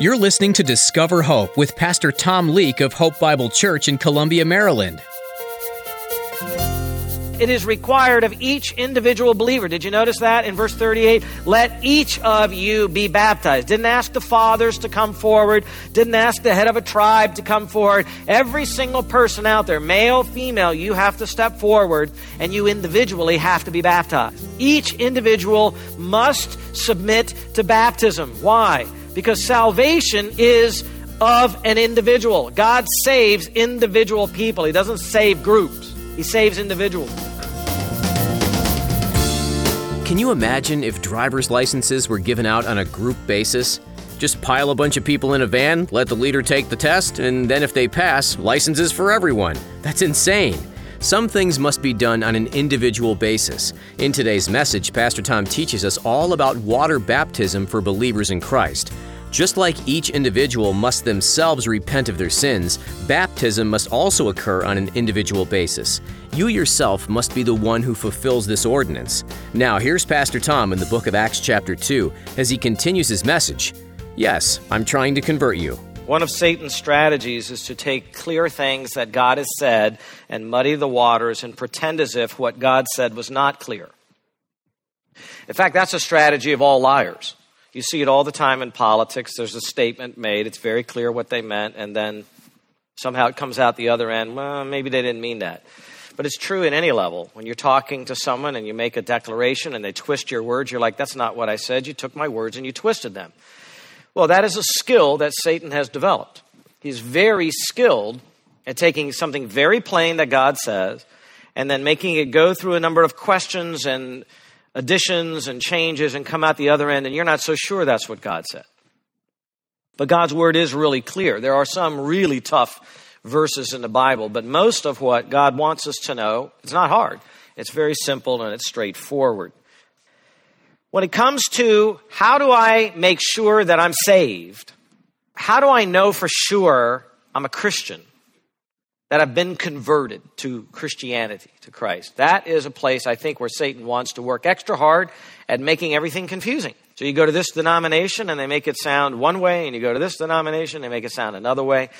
You're listening to Discover Hope with Pastor Tom Leake of Hope Bible Church in Columbia, Maryland. It is required of each individual believer. Did you notice that in verse 38? Let each of you be baptized. Didn't ask the fathers to come forward, didn't ask the head of a tribe to come forward. Every single person out there, male, female, you have to step forward and you individually have to be baptized. Each individual must submit to baptism. Why? Because salvation is of an individual. God saves individual people, He doesn't save groups, He saves individuals. Can you imagine if driver's licenses were given out on a group basis? Just pile a bunch of people in a van, let the leader take the test, and then if they pass, licenses for everyone. That's insane. Some things must be done on an individual basis. In today's message, Pastor Tom teaches us all about water baptism for believers in Christ. Just like each individual must themselves repent of their sins, baptism must also occur on an individual basis. You yourself must be the one who fulfills this ordinance. Now, here's Pastor Tom in the book of Acts, chapter 2, as he continues his message. Yes, I'm trying to convert you. One of Satan's strategies is to take clear things that God has said and muddy the waters and pretend as if what God said was not clear. In fact, that's a strategy of all liars. You see it all the time in politics. There's a statement made, it's very clear what they meant, and then somehow it comes out the other end, well, maybe they didn't mean that. But it's true in any level. When you're talking to someone and you make a declaration and they twist your words, you're like, that's not what I said. You took my words and you twisted them. Well, that is a skill that Satan has developed. He's very skilled at taking something very plain that God says and then making it go through a number of questions and additions and changes and come out the other end, and you're not so sure that's what God said. But God's word is really clear. There are some really tough verses in the Bible, but most of what God wants us to know, it's not hard. It's very simple and it's straightforward. When it comes to how do I make sure that I'm saved? How do I know for sure I'm a Christian? That I've been converted to Christianity, to Christ. That is a place I think where Satan wants to work extra hard at making everything confusing. So you go to this denomination and they make it sound one way, and you go to this denomination, they make it sound another way.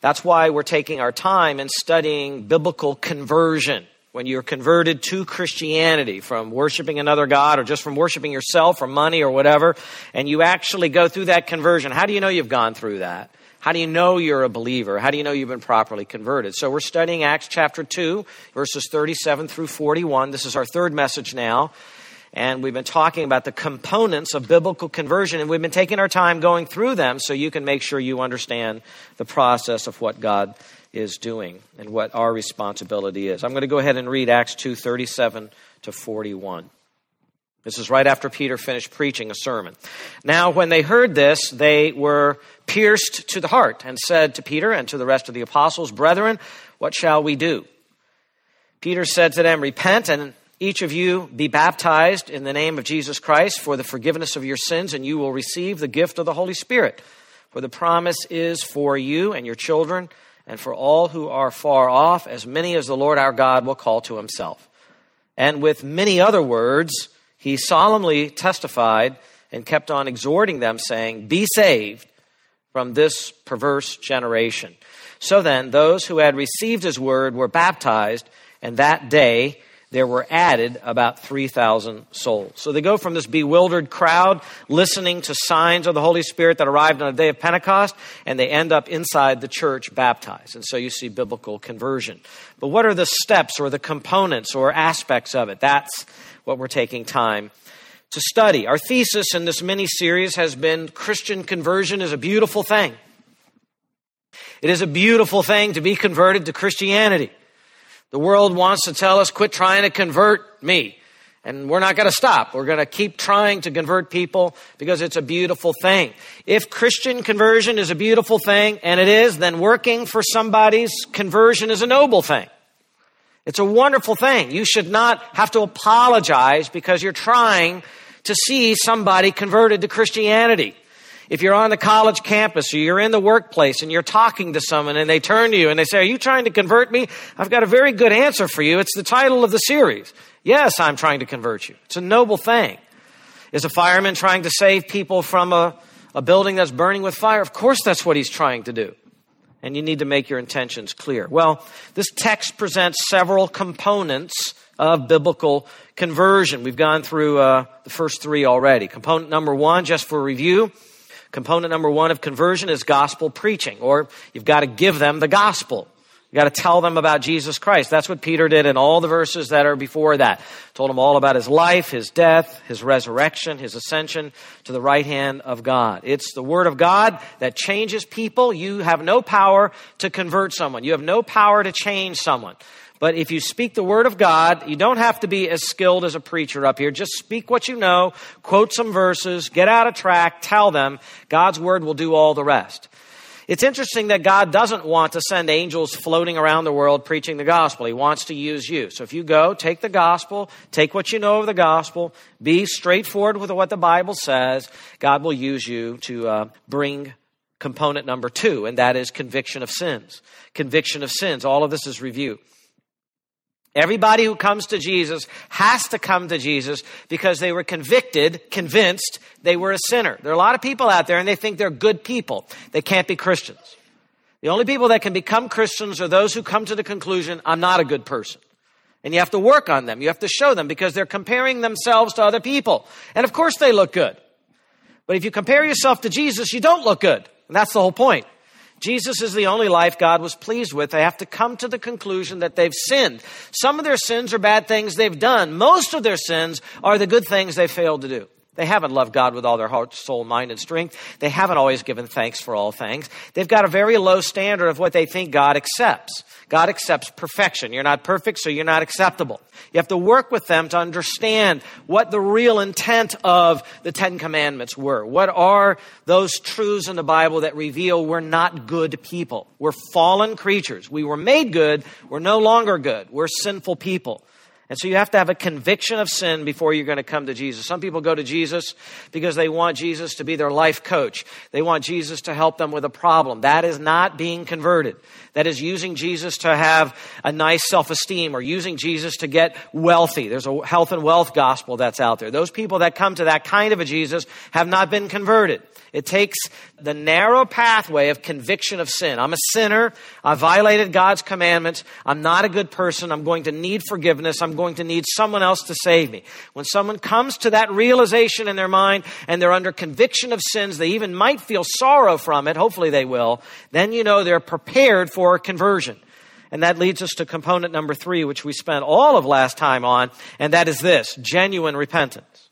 That's why we're taking our time in studying biblical conversion when you're converted to Christianity from worshiping another God or just from worshiping yourself or money or whatever, and you actually go through that conversion, how do you know you've gone through that? How do you know you're a believer? How do you know you've been properly converted? So we're studying Acts chapter 2, verses 37 through 41. This is our third message now. And we've been talking about the components of biblical conversion, and we've been taking our time going through them so you can make sure you understand the process of what God is doing and what our responsibility is. I'm going to go ahead and read Acts 2 37 to 41. This is right after Peter finished preaching a sermon. Now, when they heard this, they were pierced to the heart and said to Peter and to the rest of the apostles, Brethren, what shall we do? Peter said to them, Repent and each of you be baptized in the name of Jesus Christ for the forgiveness of your sins, and you will receive the gift of the Holy Spirit. For the promise is for you and your children and for all who are far off, as many as the Lord our God will call to himself. And with many other words, he solemnly testified and kept on exhorting them, saying, Be saved from this perverse generation. So then, those who had received his word were baptized, and that day there were added about 3,000 souls. So they go from this bewildered crowd listening to signs of the Holy Spirit that arrived on the day of Pentecost, and they end up inside the church baptized. And so you see biblical conversion. But what are the steps or the components or aspects of it? That's what we're taking time to study. Our thesis in this mini series has been Christian conversion is a beautiful thing. It is a beautiful thing to be converted to Christianity. The world wants to tell us, quit trying to convert me. And we're not going to stop. We're going to keep trying to convert people because it's a beautiful thing. If Christian conversion is a beautiful thing, and it is, then working for somebody's conversion is a noble thing. It's a wonderful thing. You should not have to apologize because you're trying to see somebody converted to Christianity. If you're on the college campus or you're in the workplace and you're talking to someone and they turn to you and they say, Are you trying to convert me? I've got a very good answer for you. It's the title of the series. Yes, I'm trying to convert you. It's a noble thing. Is a fireman trying to save people from a, a building that's burning with fire, of course that's what he's trying to do. And you need to make your intentions clear. Well, this text presents several components of biblical conversion. We've gone through uh, the first three already. Component number one, just for review, component number one of conversion is gospel preaching, or you've got to give them the gospel. You got to tell them about Jesus Christ. That's what Peter did in all the verses that are before that. Told them all about his life, his death, his resurrection, his ascension to the right hand of God. It's the word of God that changes people. You have no power to convert someone. You have no power to change someone. But if you speak the word of God, you don't have to be as skilled as a preacher up here. Just speak what you know, quote some verses, get out of track, tell them. God's word will do all the rest. It's interesting that God doesn't want to send angels floating around the world preaching the gospel. He wants to use you. So if you go, take the gospel, take what you know of the gospel, be straightforward with what the Bible says, God will use you to uh, bring component number two, and that is conviction of sins. Conviction of sins. All of this is review. Everybody who comes to Jesus has to come to Jesus because they were convicted, convinced they were a sinner. There are a lot of people out there and they think they're good people. They can't be Christians. The only people that can become Christians are those who come to the conclusion, I'm not a good person. And you have to work on them. You have to show them because they're comparing themselves to other people. And of course they look good. But if you compare yourself to Jesus, you don't look good. And that's the whole point. Jesus is the only life God was pleased with. They have to come to the conclusion that they've sinned. Some of their sins are bad things they've done. Most of their sins are the good things they failed to do. They haven't loved God with all their heart, soul, mind, and strength. They haven't always given thanks for all things. They've got a very low standard of what they think God accepts. God accepts perfection. You're not perfect, so you're not acceptable. You have to work with them to understand what the real intent of the Ten Commandments were. What are those truths in the Bible that reveal we're not good people? We're fallen creatures. We were made good. We're no longer good. We're sinful people. And so you have to have a conviction of sin before you're going to come to Jesus. Some people go to Jesus because they want Jesus to be their life coach. They want Jesus to help them with a problem. That is not being converted. That is using Jesus to have a nice self-esteem or using Jesus to get wealthy. There's a health and wealth gospel that's out there. Those people that come to that kind of a Jesus have not been converted. It takes the narrow pathway of conviction of sin. I'm a sinner. I violated God's commandments. I'm not a good person. I'm going to need forgiveness. I'm going to need someone else to save me. When someone comes to that realization in their mind and they're under conviction of sins, they even might feel sorrow from it. Hopefully they will. Then you know they're prepared for conversion. And that leads us to component number three, which we spent all of last time on, and that is this genuine repentance.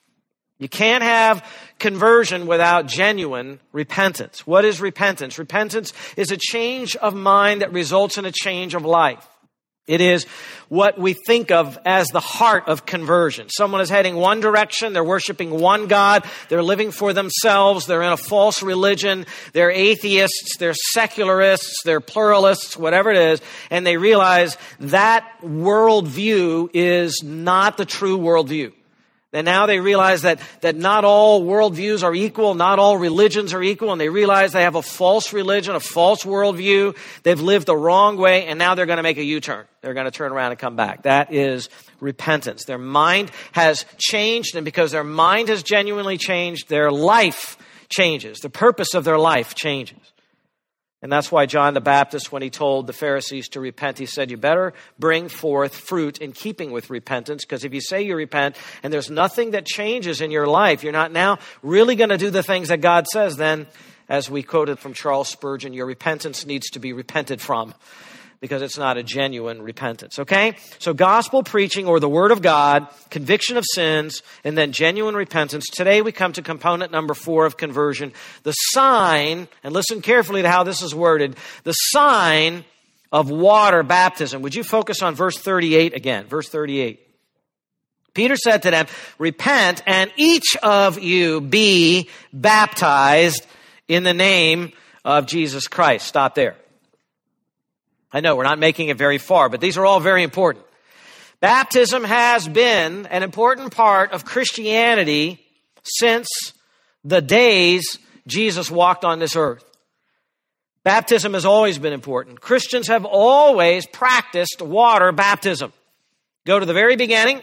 You can't have conversion without genuine repentance. What is repentance? Repentance is a change of mind that results in a change of life. It is what we think of as the heart of conversion. Someone is heading one direction, they're worshiping one God, they're living for themselves, they're in a false religion, they're atheists, they're secularists, they're pluralists, whatever it is, and they realize that worldview is not the true worldview. And now they realize that, that not all worldviews are equal, not all religions are equal, and they realize they have a false religion, a false worldview. They've lived the wrong way, and now they're going to make a U-turn. They're going to turn around and come back. That is repentance. Their mind has changed, and because their mind has genuinely changed, their life changes. The purpose of their life changes. And that's why John the Baptist, when he told the Pharisees to repent, he said, You better bring forth fruit in keeping with repentance, because if you say you repent and there's nothing that changes in your life, you're not now really going to do the things that God says, then, as we quoted from Charles Spurgeon, your repentance needs to be repented from because it's not a genuine repentance. Okay? So gospel preaching or the word of God, conviction of sins, and then genuine repentance. Today we come to component number four of conversion. The sign, and listen carefully to how this is worded, the sign of water baptism. Would you focus on verse 38 again? Verse 38. Peter said to them, repent and each of you be baptized in the name of Jesus Christ. Stop there. I know we're not making it very far, but these are all very important. Baptism has been an important part of Christianity since the days Jesus walked on this earth. Baptism has always been important. Christians have always practiced water baptism. Go to the very beginning,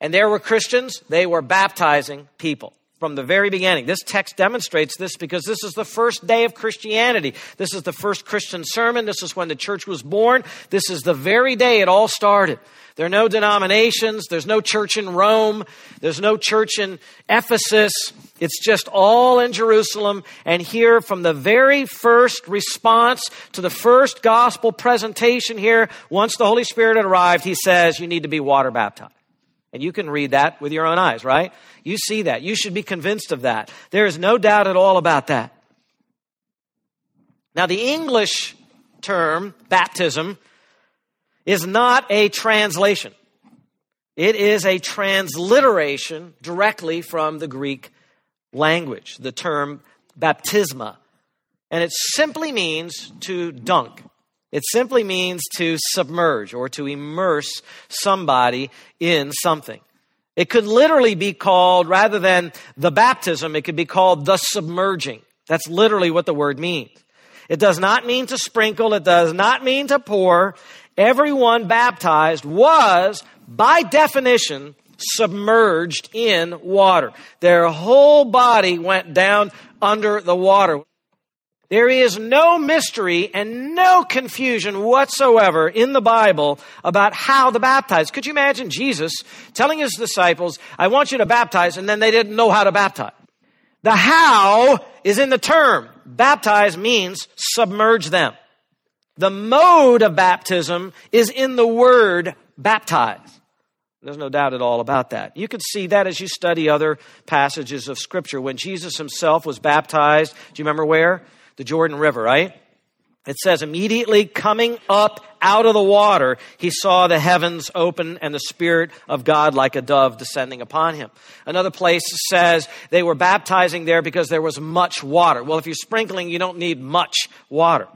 and there were Christians, they were baptizing people. From the very beginning. This text demonstrates this because this is the first day of Christianity. This is the first Christian sermon. This is when the church was born. This is the very day it all started. There are no denominations. There's no church in Rome. There's no church in Ephesus. It's just all in Jerusalem. And here, from the very first response to the first gospel presentation here, once the Holy Spirit had arrived, he says, You need to be water baptized. And you can read that with your own eyes, right? You see that. You should be convinced of that. There is no doubt at all about that. Now, the English term, baptism, is not a translation. It is a transliteration directly from the Greek language, the term baptisma. And it simply means to dunk. It simply means to submerge or to immerse somebody in something. It could literally be called, rather than the baptism, it could be called the submerging. That's literally what the word means. It does not mean to sprinkle. It does not mean to pour. Everyone baptized was, by definition, submerged in water. Their whole body went down under the water. There is no mystery and no confusion whatsoever in the Bible about how to baptize. Could you imagine Jesus telling his disciples, I want you to baptize, and then they didn't know how to baptize? The how is in the term. Baptize means submerge them. The mode of baptism is in the word baptize. There's no doubt at all about that. You can see that as you study other passages of Scripture. When Jesus himself was baptized, do you remember where? The Jordan River, right? It says, immediately coming up out of the water, he saw the heavens open and the Spirit of God like a dove descending upon him. Another place says they were baptizing there because there was much water. Well, if you're sprinkling, you don't need much water.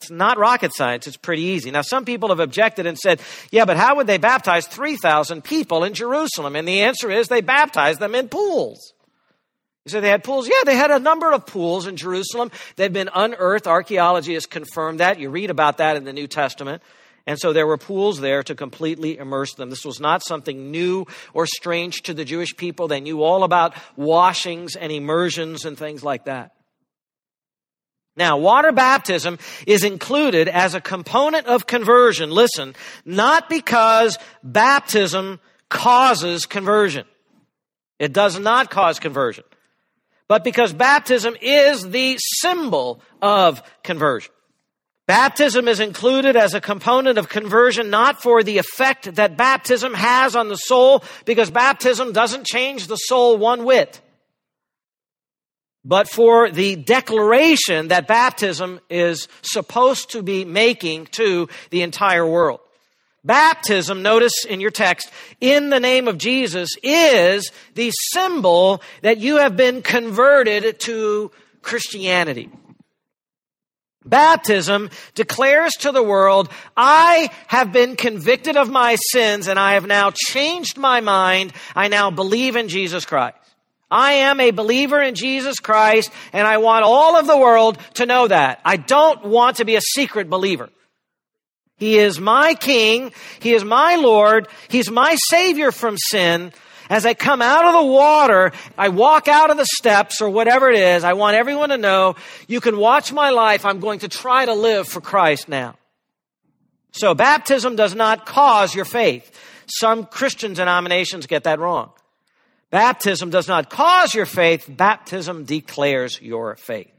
It's not rocket science. It's pretty easy. Now, some people have objected and said, yeah, but how would they baptize 3,000 people in Jerusalem? And the answer is they baptized them in pools. You say they had pools? Yeah, they had a number of pools in Jerusalem. They've been unearthed. Archaeology has confirmed that. You read about that in the New Testament. And so there were pools there to completely immerse them. This was not something new or strange to the Jewish people. They knew all about washings and immersions and things like that. Now, water baptism is included as a component of conversion. Listen, not because baptism causes conversion. It does not cause conversion but because baptism is the symbol of conversion. Baptism is included as a component of conversion, not for the effect that baptism has on the soul, because baptism doesn't change the soul one whit, but for the declaration that baptism is supposed to be making to the entire world. Baptism, notice in your text, in the name of Jesus is the symbol that you have been converted to Christianity. Baptism declares to the world, I have been convicted of my sins and I have now changed my mind. I now believe in Jesus Christ. I am a believer in Jesus Christ and I want all of the world to know that. I don't want to be a secret believer. He is my King. He is my Lord. He's my Savior from sin. As I come out of the water, I walk out of the steps or whatever it is, I want everyone to know you can watch my life. I'm going to try to live for Christ now. So baptism does not cause your faith. Some Christian denominations get that wrong. Baptism does not cause your faith. Baptism declares your faith.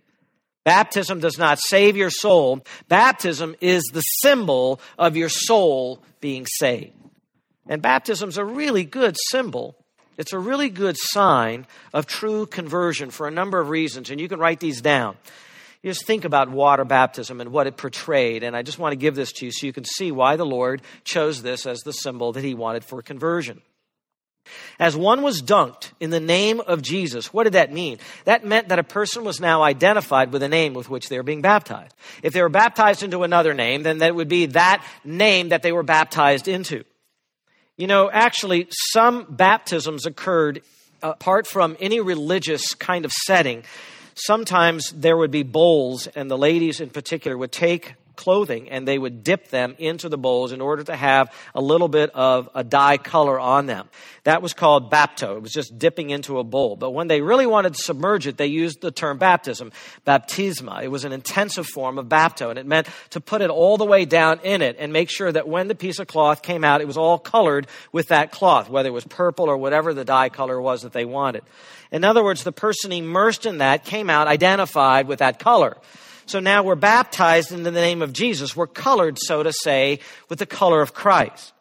Baptism does not save your soul. Baptism is the symbol of your soul being saved. And baptism's a really good symbol. It's a really good sign of true conversion for a number of reasons, and you can write these down. You just think about water baptism and what it portrayed, and I just want to give this to you so you can see why the Lord chose this as the symbol that He wanted for conversion. As one was dunked in the name of Jesus, what did that mean? That meant that a person was now identified with a name with which they were being baptized. If they were baptized into another name, then that would be that name that they were baptized into. You know, actually, some baptisms occurred uh, apart from any religious kind of setting. Sometimes there would be bowls, and the ladies in particular would take clothing and they would dip them into the bowls in order to have a little bit of a dye color on them. That was called bapto. It was just dipping into a bowl. But when they really wanted to submerge it, they used the term baptism, baptisma. It was an intensive form of bapto and it meant to put it all the way down in it and make sure that when the piece of cloth came out, it was all colored with that cloth, whether it was purple or whatever the dye color was that they wanted. In other words, the person immersed in that came out identified with that color. So now we're baptized into the name of Jesus. We're colored, so to say, with the color of Christ.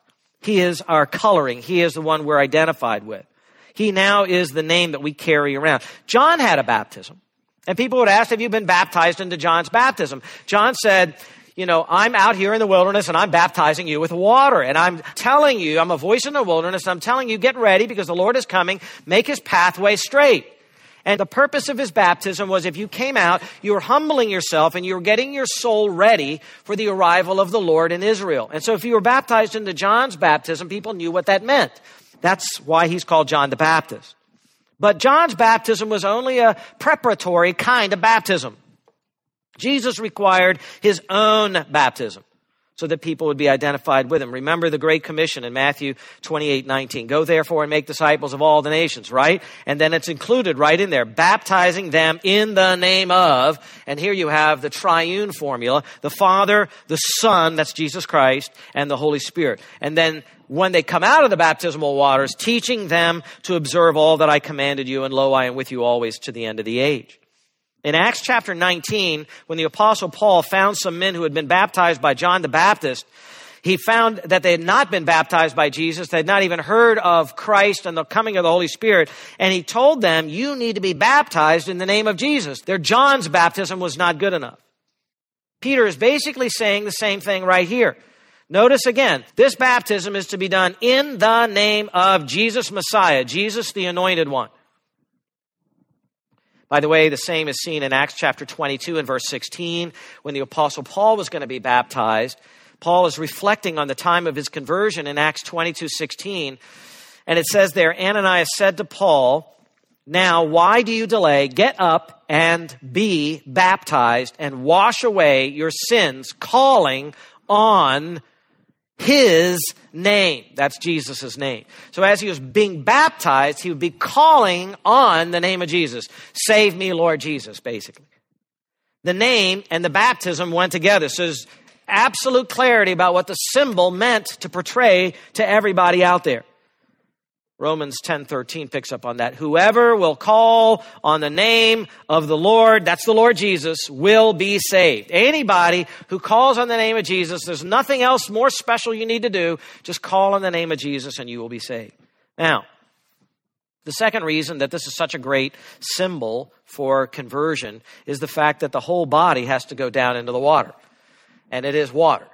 He is our coloring. He is the one we're identified with. He now is the name that we carry around. John had a baptism. And people would ask, have you been baptized into John's baptism? John said, you know, I'm out here in the wilderness and I'm baptizing you with water. And I'm telling you, I'm a voice in the wilderness. I'm telling you, get ready because the Lord is coming. Make his pathway straight. And the purpose of his baptism was if you came out, you were humbling yourself and you were getting your soul ready for the arrival of the Lord in Israel. And so if you were baptized into John's baptism, people knew what that meant. That's why he's called John the Baptist. But John's baptism was only a preparatory kind of baptism. Jesus required his own baptism so that people would be identified with him. Remember the Great Commission in Matthew 28, 19. Go therefore and make disciples of all the nations, right? And then it's included right in there, baptizing them in the name of, and here you have the triune formula, the Father, the Son, that's Jesus Christ, and the Holy Spirit. And then when they come out of the baptismal waters, teaching them to observe all that I commanded you, and lo, I am with you always to the end of the age. In Acts chapter 19, when the apostle Paul found some men who had been baptized by John the Baptist, he found that they had not been baptized by Jesus. They had not even heard of Christ and the coming of the Holy Spirit. And he told them, you need to be baptized in the name of Jesus. Their John's baptism was not good enough. Peter is basically saying the same thing right here. Notice again, this baptism is to be done in the name of Jesus Messiah, Jesus the anointed one. By the way, the same is seen in Acts chapter 22 and verse 16 when the apostle Paul was going to be baptized. Paul is reflecting on the time of his conversion in Acts 22, 16. And it says there, Ananias said to Paul, now why do you delay? Get up and be baptized and wash away your sins, calling on his name. That's Jesus' name. So as he was being baptized, he would be calling on the name of Jesus. Save me, Lord Jesus, basically. The name and the baptism went together. So there's absolute clarity about what the symbol meant to portray to everybody out there. Romans 10:13 picks up on that. Whoever will call on the name of the Lord, that's the Lord Jesus, will be saved. Anybody who calls on the name of Jesus, there's nothing else more special you need to do. Just call on the name of Jesus and you will be saved. Now, the second reason that this is such a great symbol for conversion is the fact that the whole body has to go down into the water. And it is water.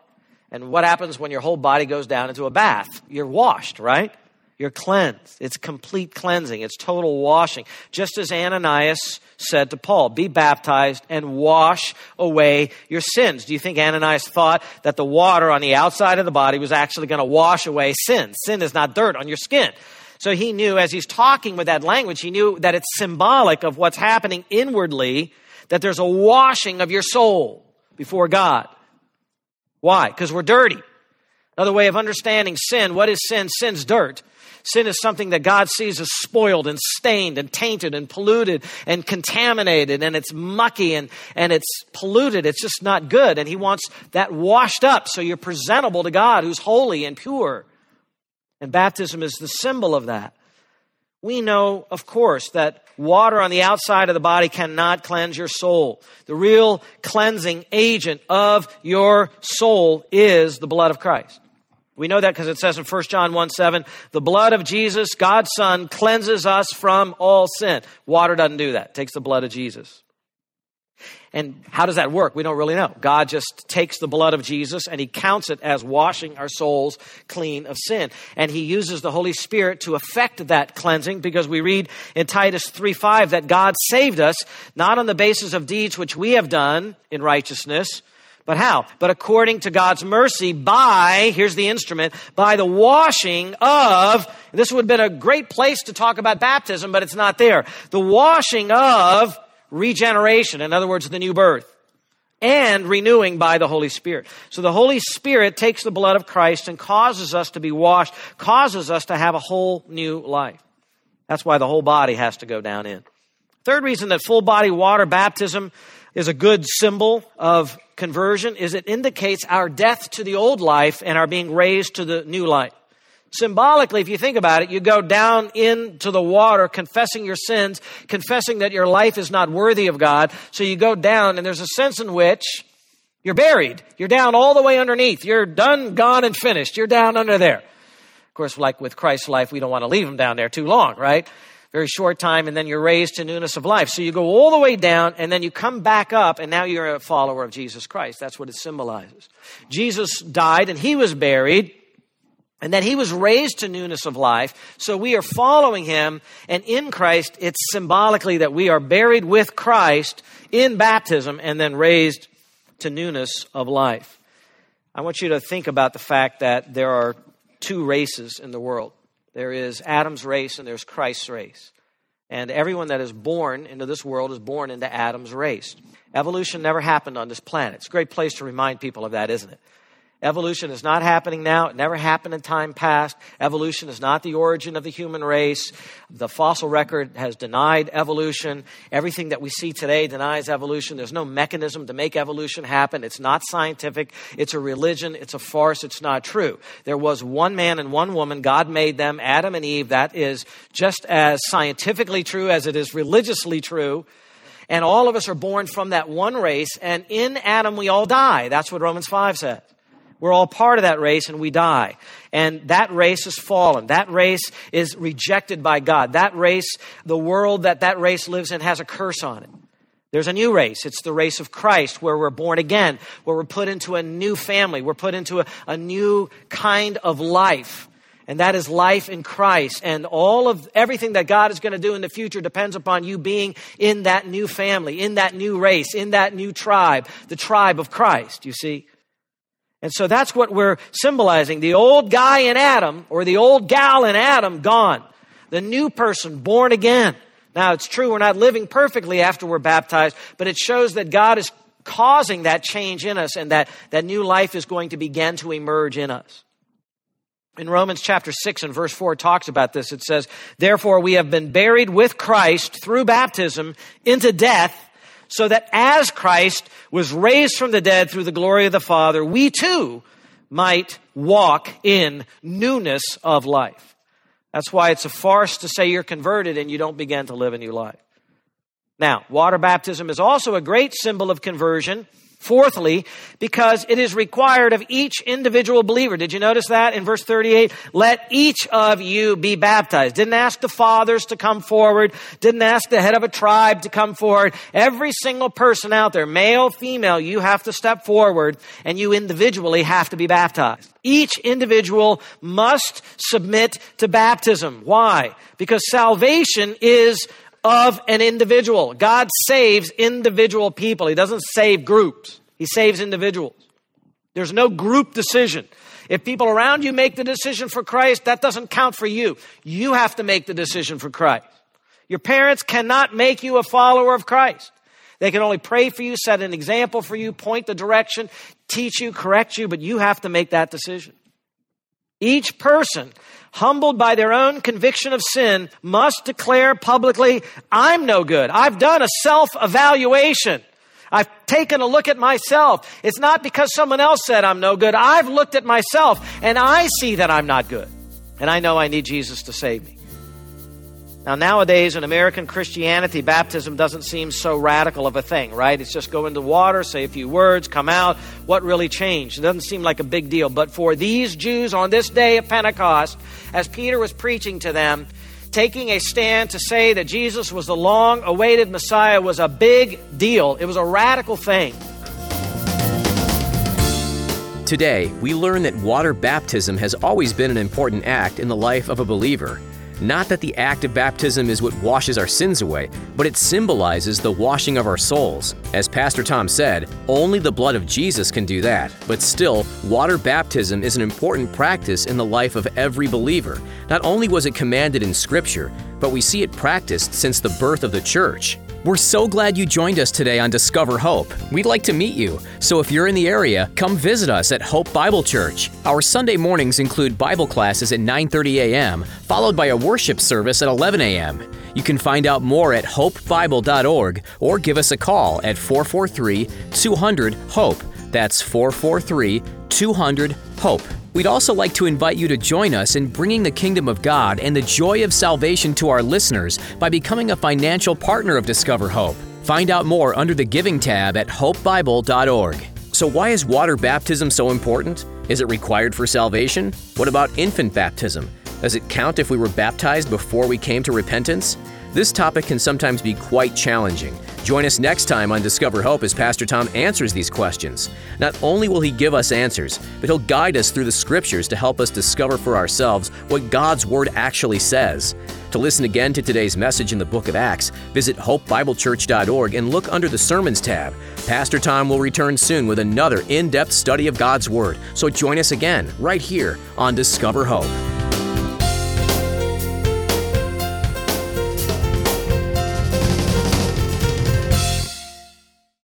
And what happens when your whole body goes down into a bath? You're washed, right? You're cleansed. It's complete cleansing. It's total washing. Just as Ananias said to Paul, be baptized and wash away your sins. Do you think Ananias thought that the water on the outside of the body was actually going to wash away sin? Sin is not dirt on your skin. So he knew as he's talking with that language, he knew that it's symbolic of what's happening inwardly, that there's a washing of your soul before God. Why? Because we're dirty. Another way of understanding sin, what is sin? Sin's dirt. Sin is something that God sees as spoiled and stained and tainted and polluted and contaminated and it's mucky and, and it's polluted. It's just not good. And He wants that washed up so you're presentable to God who's holy and pure. And baptism is the symbol of that. We know, of course, that water on the outside of the body cannot cleanse your soul. The real cleansing agent of your soul is the blood of Christ. We know that because it says in 1 John 1 7, the blood of Jesus, God's Son, cleanses us from all sin. Water doesn't do that. It takes the blood of Jesus. And how does that work? We don't really know. God just takes the blood of Jesus and he counts it as washing our souls clean of sin. And he uses the Holy Spirit to effect that cleansing because we read in Titus 3 5 that God saved us not on the basis of deeds which we have done in righteousness, but how? But according to God's mercy by, here's the instrument, by the washing of, this would have been a great place to talk about baptism, but it's not there. The washing of regeneration. In other words, the new birth. and renewing by the Holy Spirit. So the Holy Spirit takes the blood of Christ and causes us to be washed, causes us to have a whole new life. That's why the whole body has to go down in. Third reason that full body water baptism is a good symbol of conversion is it indicates our death to the old life and our being raised to the new life. Symbolically, if you think about it, you go down into the water confessing your sins, confessing that your life is not worthy of God. So you go down and there's a sense in which you're buried. You're down all the way underneath. You're done, gone, and finished. You're down under there. Of course, like with Christ's life, we don't want to leave him down there too long, right? Very short time, and then you're raised to newness of life. So you go all the way down, and then you come back up, and now you're a follower of Jesus Christ. That's what it symbolizes. Jesus died, and he was buried and then he was raised to newness of life. So we are following him, and in Christ, it's symbolically that we are buried with Christ in baptism and then raised to newness of life. I want you to think about the fact that there are two races in the world there is Adam's race and there's Christ's race. And everyone that is born into this world is born into Adam's race. Evolution never happened on this planet. It's a great place to remind people of that, isn't it? Evolution is not happening now. It never happened in time past. Evolution is not the origin of the human race. The fossil record has denied evolution. Everything that we see today denies evolution. There's no mechanism to make evolution happen. It's not scientific. It's a religion. It's a farce. It's not true. There was one man and one woman. God made them, Adam and Eve. That is just as scientifically true as it is religiously true. And all of us are born from that one race. And in Adam, we all die. That's what Romans 5 says. We're all part of that race and we die. And that race is fallen. That race is rejected by God. That race, the world that that race lives in has a curse on it. There's a new race. It's the race of Christ where we're born again, where we're put into a new family. We're put into a, a new kind of life. And that is life in Christ. And all of everything that God is going to do in the future depends upon you being in that new family, in that new race, in that new tribe, the tribe of Christ, you see. And so that's what we're symbolizing. The old guy in Adam, or the old gal in Adam, gone. The new person, born again. Now, it's true we're not living perfectly after we're baptized, but it shows that God is causing that change in us and that, that new life is going to begin to emerge in us. In Romans chapter 6 and verse 4 talks about this. It says, Therefore we have been buried with Christ through baptism into death, so that as Christ was raised from the dead through the glory of the Father, we too might walk in newness of life. That's why it's a farce to say you're converted and you don't begin to live a new life. Now, water baptism is also a great symbol of conversion Fourthly, because it is required of each individual believer. Did you notice that in verse 38? Let each of you be baptized. Didn't ask the fathers to come forward. Didn't ask the head of a tribe to come forward. Every single person out there, male, female, you have to step forward and you individually have to be baptized. Each individual must submit to baptism. Why? Because salvation is of an individual. God saves individual people. He doesn't save groups. He saves individuals. There's no group decision. If people around you make the decision for Christ, that doesn't count for you. You have to make the decision for Christ. Your parents cannot make you a follower of Christ. They can only pray for you, set an example for you, point the direction, teach you, correct you, but you have to make that decision. Each person humbled by their own conviction of sin, must declare publicly, I'm no good. I've done a self evaluation. I've taken a look at myself. It's not because someone else said I'm no good. I've looked at myself and I see that I'm not good. And I know I need Jesus to save me. Now, nowadays in American Christianity, baptism doesn't seem so radical of a thing, right? It's just go into water, say a few words, come out. What really changed? It doesn't seem like a big deal. But for these Jews on this day of Pentecost, as Peter was preaching to them, taking a stand to say that Jesus was the long awaited Messiah was a big deal. It was a radical thing. Today, we learn that water baptism has always been an important act in the life of a believer. Not that the act of baptism is what washes our sins away, but it symbolizes the washing of our souls. As Pastor Tom said, only the blood of Jesus can do that. But still, water baptism is an important practice in the life of every believer. Not only was it commanded in Scripture, but we see it practiced since the birth of the church. We're so glad you joined us today on Discover Hope. We'd like to meet you, so if you're in the area, come visit us at Hope Bible Church. Our Sunday mornings include Bible classes at 9:30 a.m., followed by a worship service at 11 a.m. You can find out more at hopebible.org or give us a call at 443 200 HOPE. That's 443 200 HOPE. We'd also like to invite you to join us in bringing the kingdom of God and the joy of salvation to our listeners by becoming a financial partner of Discover Hope. Find out more under the Giving tab at hopebible.org. So, why is water baptism so important? Is it required for salvation? What about infant baptism? Does it count if we were baptized before we came to repentance? This topic can sometimes be quite challenging. Join us next time on Discover Hope as Pastor Tom answers these questions. Not only will he give us answers, but he'll guide us through the scriptures to help us discover for ourselves what God's Word actually says. To listen again to today's message in the book of Acts, visit hopebiblechurch.org and look under the Sermons tab. Pastor Tom will return soon with another in depth study of God's Word, so join us again right here on Discover Hope.